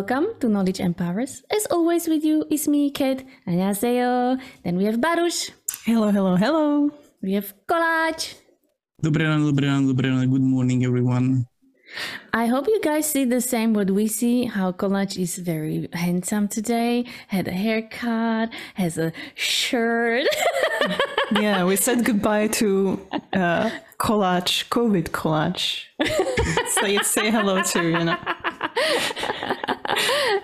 welcome to Knowledge Empowers. As always with you is me, Kat. 안녕하세요. Then we have Baruch. Hello, hello, hello. We have Kolaj. Dobré ráno, dobré ráno, dobré ráno. Good morning, everyone. I hope you guys see the same what we see. How Kolaj is very handsome today. Had a haircut, has a shirt. yeah, we said goodbye to uh, collage, COVID collage. so you say hello to, you know.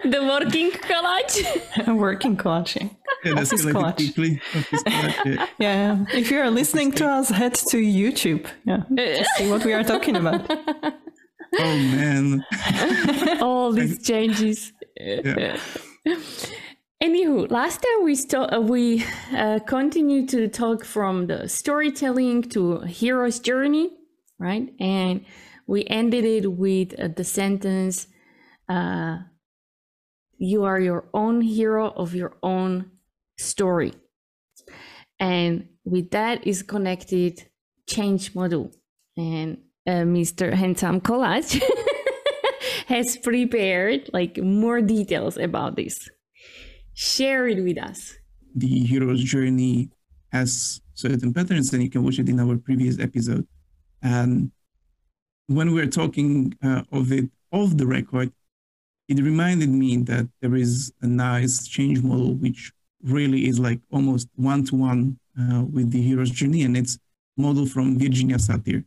the working collage. working collaging. Yeah, that's Office like collage. quickly. Office collage, yeah. Yeah, if you're listening to us, head to YouTube. Yeah, to see what we are talking about. Oh man. All these changes. Yeah. Anywho, last time we sto- uh, we uh, continued to talk from the storytelling to hero's journey, right? And we ended it with uh, the sentence, uh, "You are your own hero of your own story," and with that is connected change model, and uh, Mr. Handsome Kolaj has prepared like more details about this share it with us. The hero's journey has certain patterns, and you can watch it in our previous episode. And when we're talking uh, of it off the record, it reminded me that there is a nice change model which really is like almost one to one with the hero's journey, and it's model from Virginia Satir.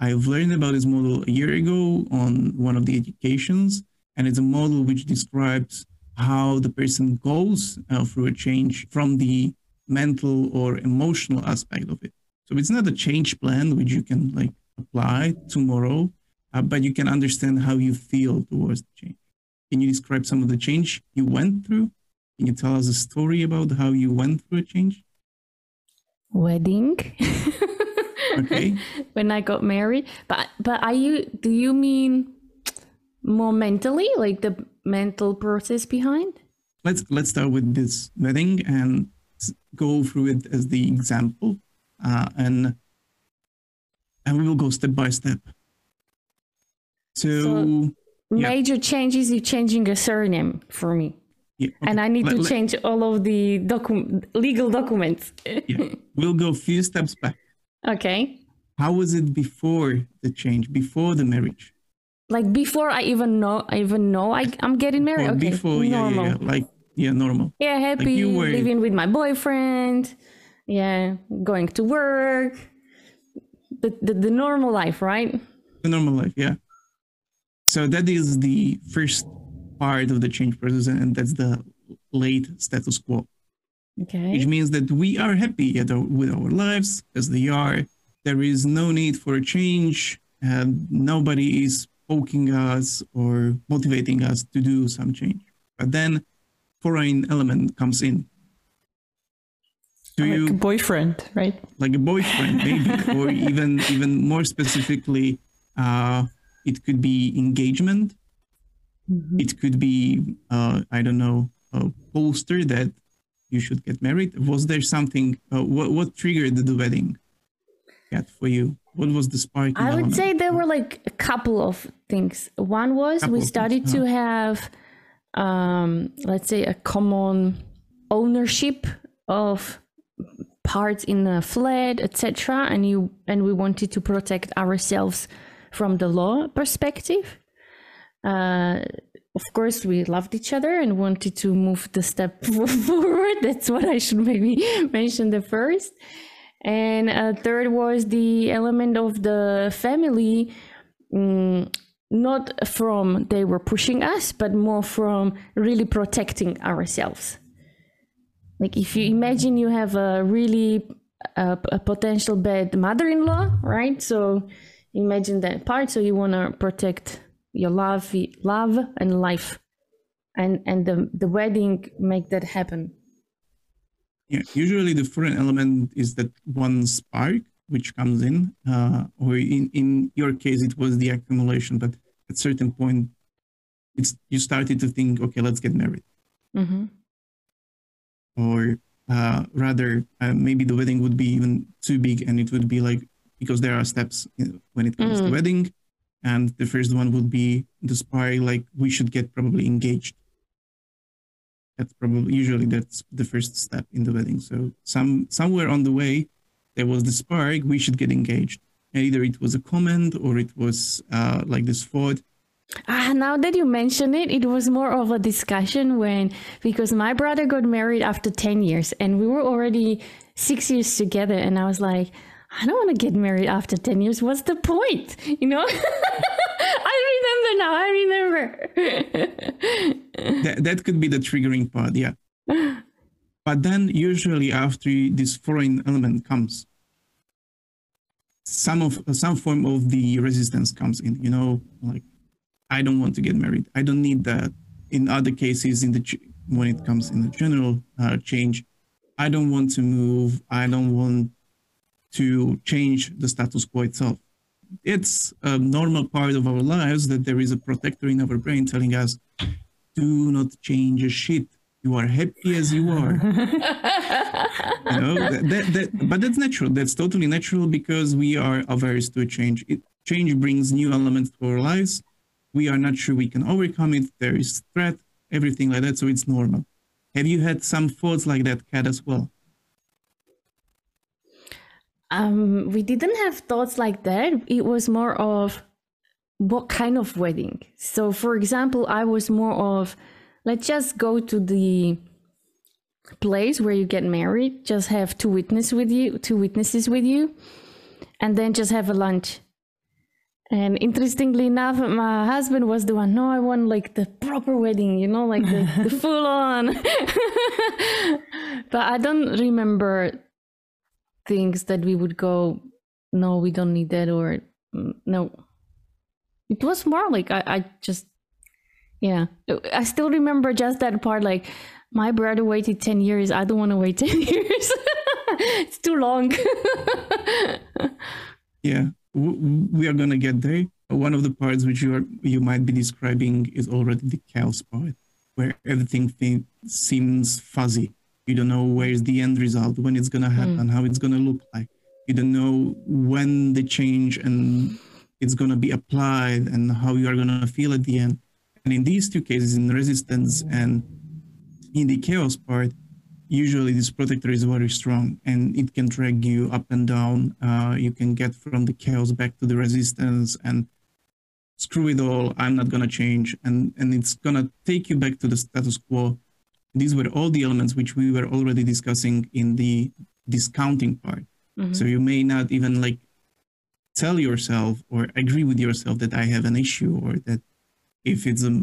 I've learned about this model a year ago on one of the educations, and it's a model which describes how the person goes uh, through a change from the mental or emotional aspect of it. So it's not a change plan which you can like apply tomorrow, uh, but you can understand how you feel towards the change. Can you describe some of the change you went through? Can you tell us a story about how you went through a change? Wedding. Okay. when I got married, but but are you? Do you mean more mentally, like the mental process behind? let's let's start with this wedding and go through it as the example, uh, and and we will go step by step. So, So- Major changes. You changing a surname for me, yeah, okay. and I need to Let- let- change all of the docu- legal documents. Yeah, we'll go a few steps back. okay. How was it before the change, before the marriage? Like before I even know, I even know I, I'm getting married. Or okay, before, yeah, normal. yeah, yeah, like yeah, normal. Yeah, happy you were- living with my boyfriend. Yeah, going to work. The, the, the normal life, right? the normal life yeah so that is the first part of the change process and that's the late status quo Okay. which means that we are happy at our, with our lives as they are there is no need for a change and nobody is poking us or motivating us to do some change but then foreign element comes in do Like you a boyfriend, right? like a boyfriend maybe or even even more specifically uh it could be engagement it could be uh i don't know a poster that you should get married was there something uh, what what triggered the wedding Kat, for you what was the spark I would element? say there were like a couple of things. One was Couple we started to have, um, let's say, a common ownership of parts in a flat, etc. And you and we wanted to protect ourselves from the law perspective. Uh, of course, we loved each other and wanted to move the step forward. That's what I should maybe mention the first. And uh, third was the element of the family, mm, not from they were pushing us, but more from really protecting ourselves. Like if you imagine you have a really a potential bad mother-in-law, right? So imagine that part. So you want to protect your love, love and life, and and the the wedding make that happen. yeah usually the foreign element is that one spark which comes in uh or in in your case it was the accumulation but at certain point it's you started to think okay let's get married hmm or uh, rather uh, maybe the wedding would be even too big and it would be like because there are steps when it comes to Mm. wedding. And the first one would be the spy like we should get probably engaged. That's probably usually that's the first step in the wedding. So some somewhere on the way there was the spark we should get engaged. And either it was a comment or it was uh, like this thought Ah, now that you mention it, it was more of a discussion when because my brother got married after 10 years and we were already six years together. And I was like, I don't want to get married after 10 years. What's the point? You know? I remember now. I remember. that, that could be the triggering part, yeah. But then usually after this foreign element comes, some of some form of the resistance comes in, you know, like I don't want to get married. I don't need that. In other cases, in the when it comes in the general uh, change, I don't want to move. I don't want to change the status quo itself. It's a normal part of our lives that there is a protector in our brain telling us, "Do not change a shit. You are happy as you are." you know, that, that, but that's natural. That's totally natural because we are averse to a change. It, change brings new elements to our lives we are not sure we can overcome it. There is threat, everything like that. So it's normal. Have you had some thoughts like that, Kat, as well? Um, we didn't have thoughts like that. It was more of what kind of wedding. So, for example, I was more of let's just go to the place where you get married, just have two witnesses with you, two witnesses with you, and then just have a lunch and interestingly enough, my husband was the one, no, I want like the proper wedding, you know, like the, the full on. but I don't remember things that we would go, no, we don't need that, or mm, no. It was more like I, I just, yeah, I still remember just that part. Like, my brother waited 10 years. I don't want to wait 10 years. it's too long. yeah we are going to get there. One of the parts which you are you might be describing is already the chaos part, where everything th- seems fuzzy. You don't know where's the end result, when it's going to happen, mm. how it's going to look like. You don't know when the change and it's going to be applied and how you are going to feel at the end. And in these two cases, in resistance and in the chaos part, usually this protector is very strong and it can drag you up and down. Uh, you can get from the chaos back to the resistance and screw it all. I'm not gonna change, and and it's gonna take you back to the status quo. These were all the elements which we were already discussing in the discounting part. Mm-hmm. So you may not even like tell yourself or agree with yourself that I have an issue or that if it's a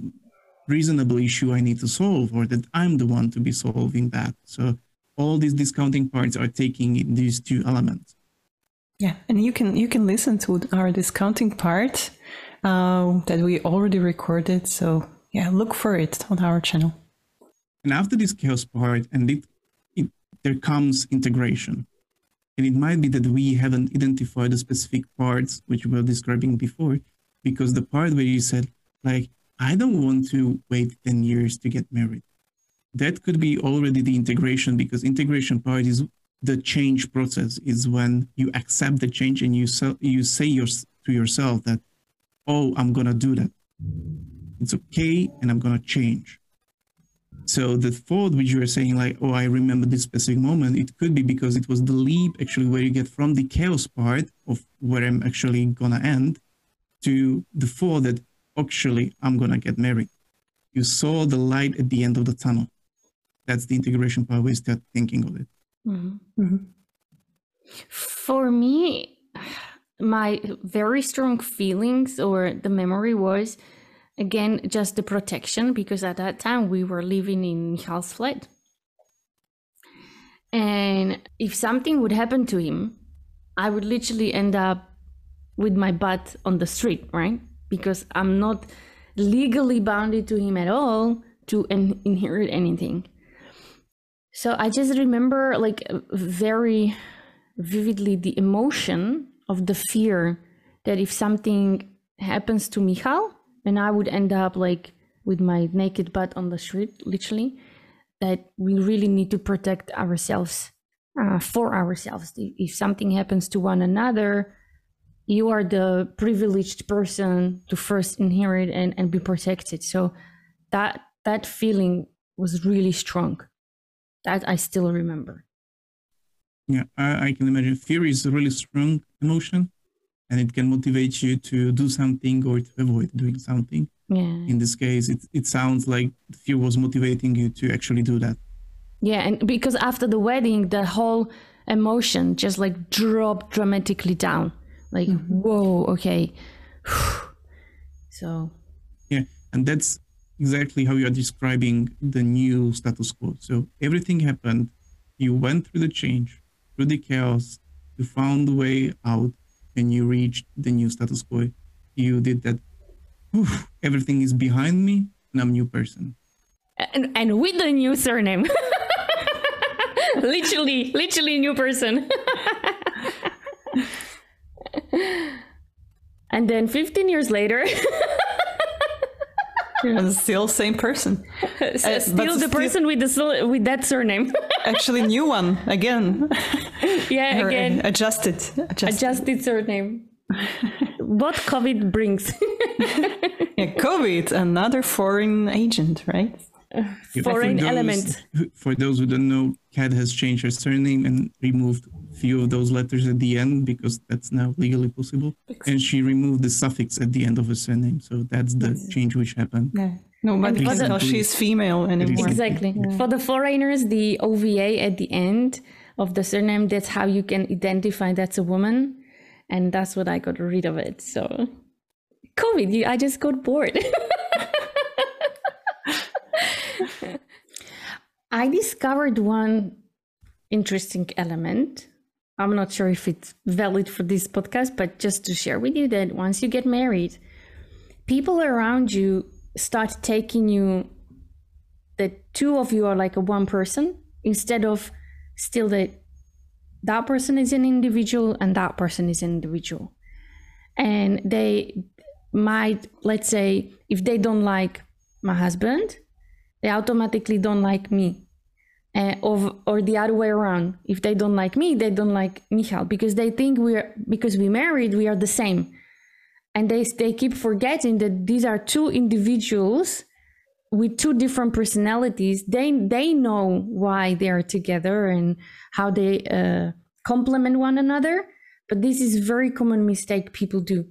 reasonable issue I need to solve or that I'm the one to be solving that. So all these discounting parts are taking these two elements. Yeah, and you can you can listen to our discounting part uh, that we already recorded. So yeah, look for it on our channel. And after this chaos part, and it, it, there comes integration. And it might be that we haven't identified the specific parts which we were describing before, because the part where you said, like, I don't want to wait 10 years to get married. That could be already the integration because integration part is the change process is when you accept the change and you, so, you say your, to yourself that, oh, I'm going to do that. It's okay and I'm going to change. So the thought which you are saying like, oh, I remember this specific moment, it could be because it was the leap actually where you get from the chaos part of where I'm actually to end to the thought that actually, I'm to get married. You saw the light at the end of the tunnel. That's the integration part we start thinking of it. Mm-hmm. Mm-hmm. For me, my very strong feelings or the memory was again just the protection because at that time we were living in Michal's flat. And if something would happen to him, I would literally end up with my butt on the street, right? because I'm not legally bounded to him at all to in- inherit anything. So I just remember like very vividly the emotion of the fear that if something happens to Michal and I would end up like with my naked butt on the street, literally, that we really need to protect ourselves uh, for ourselves. If something happens to one another, you are the privileged person to first inherit and, and be protected. So that that feeling was really strong. That I still remember. Yeah, I, I can imagine. Fear is a really strong emotion and it can motivate you to do something or to avoid doing something. Yeah. In this case, it, it sounds like fear was motivating you to actually do that. Yeah, and because after the wedding, the whole emotion just like dropped dramatically down. Like, mm-hmm. whoa, okay. so. Yeah, and that's exactly how you are describing the new status quo. So everything happened. You went through the change, through the chaos, you found the way out, and you reach the new status quo. You did that. Whew, everything is behind me, and I'm a new person. And, and with the new surname. literally, literally new person. and then 15 years later and still same person. Uh, still the person with the with that surname. Actually new one again. Yeah Her, again. adjusted adjusted, adjusted surname. What covid brings. Yeah, covid another foreign agent right? Foreign for those, element. for those who don't know kat has changed her surname and removed few of those letters at the end because that's now legally possible. And she removed the suffix at the end of her surname. So that's the change which happened. Yeah. No, but because she's female anymore. Exactly. Yeah. For the foreigners, the OVA at the end of the surname, that's how you can identify that's a woman. And that's what I got rid of it. So COVID, I just got bored. I discovered one interesting element I'm not sure if it's valid for this podcast, but just to share with you that once you get married, people around you start taking you the two of you are like a one person instead of still that that person is an individual and that person is an individual. And they might, let's say, if they don't like my husband, they automatically don't like me uh, or or the other way around. If they don't like me, they don't like Michal because they think we're because we married, we are the same, and they they keep forgetting that these are two individuals with two different personalities. They they know why they are together and how they uh, complement one another. But this is very common mistake people do.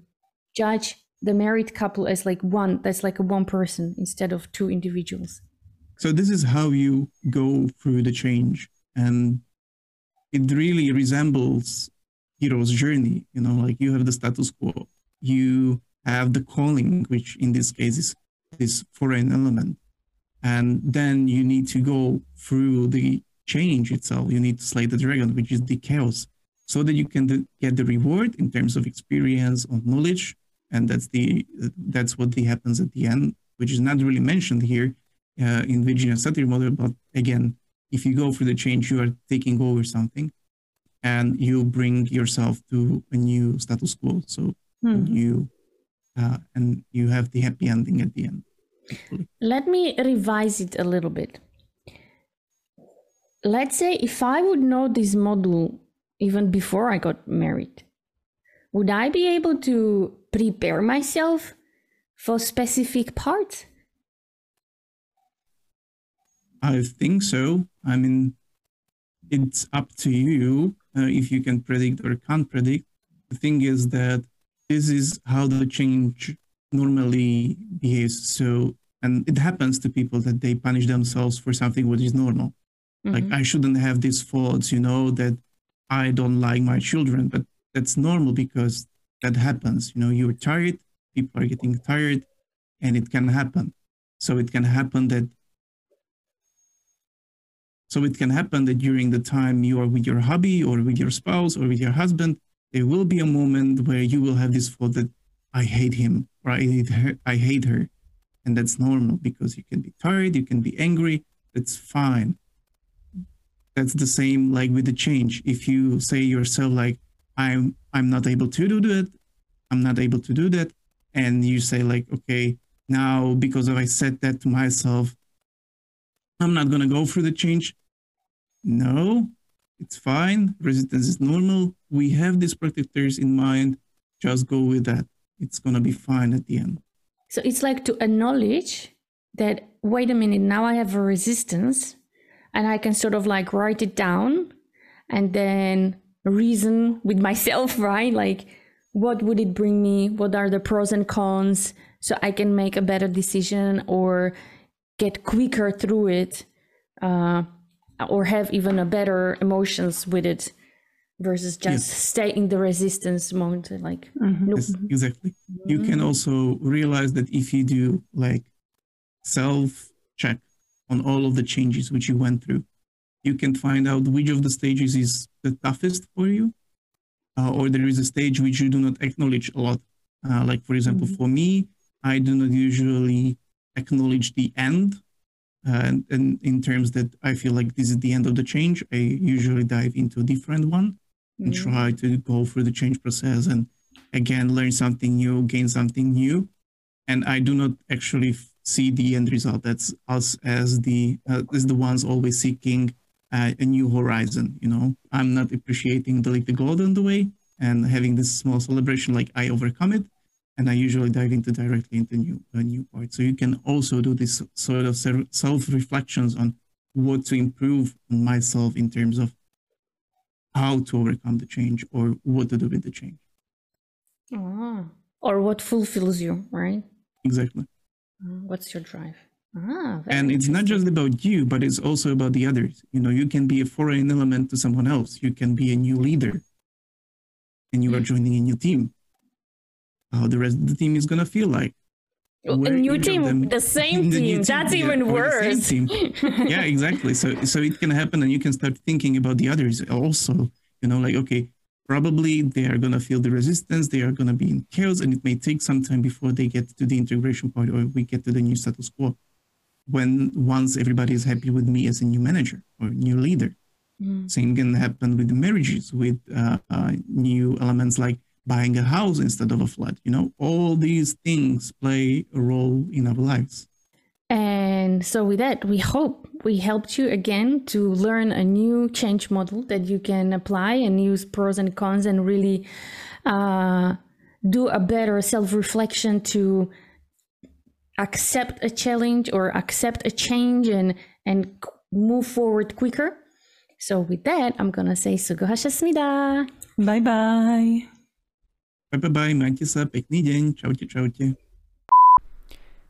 Judge the married couple as like one that's like a one person instead of two individuals. So this is how you go through the change. And it really resembles hero's journey. You know, like you have the status quo, you have the calling, which in this case is this foreign element. And then you need to go through the change itself. You need to slay the dragon, which is the chaos, so that you can get the reward in terms of experience, of knowledge. And that's the that's what the happens at the end, which is not really mentioned here uh, in Virginia Satir model. But again, if you go through the change, you are taking over something and you bring yourself to a new status quo. So hmm. you uh, and you have the happy ending at the end. Let me revise it a little bit. Let's say if I would know this model even before I got married, would I be able to prepare myself for specific parts? I think so. I mean, it's up to you uh, if you can predict or can't predict. The thing is that this is how the change normally behaves. So, and it happens to people that they punish themselves for something which is normal. Mm-hmm. Like, I shouldn't have these faults, you know, that I don't like my children, but that's normal because that happens. You know, you're tired, people are getting tired, and it can happen. So, it can happen that so it can happen that during the time you are with your hubby or with your spouse or with your husband, there will be a moment where you will have this thought that I hate him or I hate her. I hate her. And that's normal because you can be tired, you can be angry. That's fine. That's the same like with the change. If you say yourself like I'm I'm not able to do that, I'm not able to do that, and you say like okay now because I said that to myself, I'm not gonna go through the change no, it's fine. Resistance is normal. We have these protectors in mind. just go with that. It's gonna be fine at the end. So it's like to acknowledge that wait a minute, now I have a resistance and I can sort of like write it down and then reason with myself, right? Like what would it bring me? What are the pros and cons? So I can make a better decision or get quicker through it, uh, or have even a better emotions with it versus just Yes. stay in the resistance mode. Like, nope. Yes, exactly. You can also realize that if you do like self check on all of the changes which you went through, you can find out which of the stages is the toughest for you, uh, or there is a stage which you do not acknowledge a lot. Uh, like, for example, for me, I do not usually acknowledge the end. Uh, and, and in terms that I feel like this is the end of the change, I usually dive into a different one and Mm. try to go through the change process and again learn something new gain something new and i do not actually f- see the end result that's us as the uh, as the ones always seeking uh, a new horizon you know i'm not appreciating the like the gold on the way and having this small celebration like i overcome it and i usually dive into directly into new a new part so you can also do this sort of self reflections on what to improve on myself in terms of how to overcome the change or what to do with the change. Ah. Or what fulfills you, right? Exactly. Uh, What's your drive? Ah, And it's not just about you, but it's also about the others. You know, you can be a foreign element to someone else. You can be a new leader and you are joining a new team. How the rest of the team is going to feel like. A new team, the same the new team. That's even or worse. yeah, exactly. So so it can happen, and you can start thinking about the others also. You know, like okay, probably they are gonna feel the resistance. They are gonna be in chaos, and it may take some time before they get to the integration point or we get to the new status quo. When once everybody is happy with me as a new manager or new leader, Mm. same can happen with the marriages, with uh, uh, new elements like buying a house instead of a flat. You know, all these things play a role in our lives. And so, with that, we hope we helped you again to learn a new change model that you can apply and use pros and cons and really uh, do a better self reflection to accept a challenge or accept a change and, and move forward quicker. So, with that, I'm going to say sugohashasmida. Bye bye. Bye bye bye, majte sa, pekný deň, čaute, čaute.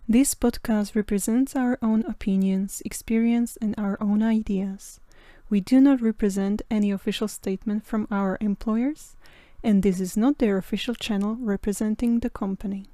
This podcast represents our own opinions, experience, and our own ideas. We do not represent any official statement from our employers, and this is not their official channel representing the company.